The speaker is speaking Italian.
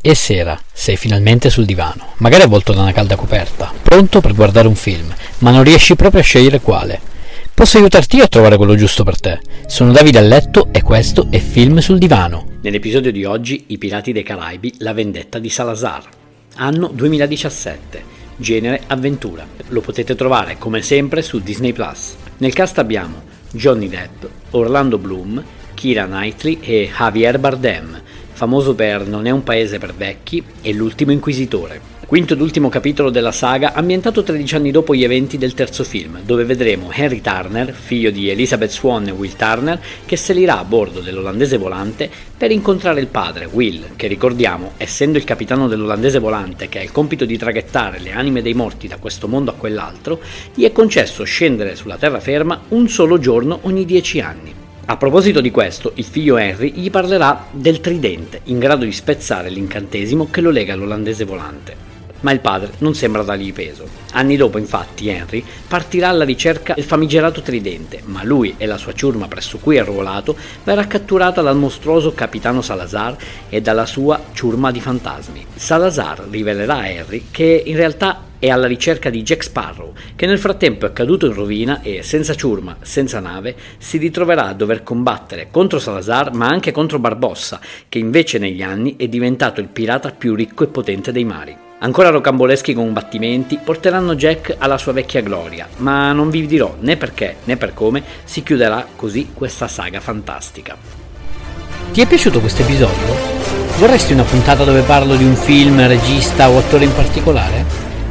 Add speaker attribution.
Speaker 1: E sera, sei finalmente sul divano, magari avvolto da una calda coperta, pronto per guardare un film, ma non riesci proprio a scegliere quale. Posso aiutarti a trovare quello giusto per te. Sono Davide a letto e questo è Film sul divano. Nell'episodio di oggi I Pirati dei Caraibi, la vendetta di Salazar. Anno 2017. Genere avventura. Lo potete trovare come sempre su Disney Plus. Nel cast abbiamo Johnny Depp, Orlando Bloom, Kira Knightley e Javier Bardem famoso per Non è un paese per vecchi e L'ultimo inquisitore. Quinto ed ultimo capitolo della saga, ambientato 13 anni dopo gli eventi del terzo film, dove vedremo Henry Turner, figlio di Elizabeth Swan e Will Turner, che salirà a bordo dell'olandese volante per incontrare il padre, Will, che ricordiamo, essendo il capitano dell'olandese volante che ha il compito di traghettare le anime dei morti da questo mondo a quell'altro, gli è concesso scendere sulla terraferma un solo giorno ogni 10 anni. A proposito di questo, il figlio Henry gli parlerà del tridente, in grado di spezzare l'incantesimo che lo lega all'olandese volante. Ma il padre non sembra dargli peso. Anni dopo, infatti, Henry partirà alla ricerca del famigerato tridente, ma lui e la sua ciurma presso cui è arruolato verrà catturata dal mostruoso capitano Salazar e dalla sua ciurma di fantasmi. Salazar rivelerà a Henry che in realtà è alla ricerca di Jack Sparrow, che nel frattempo è caduto in rovina e, senza ciurma, senza nave, si ritroverà a dover combattere contro Salazar ma anche contro Barbossa, che invece negli anni è diventato il pirata più ricco e potente dei mari. Ancora rocamboleschi combattimenti porteranno Jack alla sua vecchia gloria, ma non vi dirò né perché né per come si chiuderà così questa saga fantastica. Ti è piaciuto questo episodio? Vorresti una puntata dove parlo di un film, regista o attore in particolare?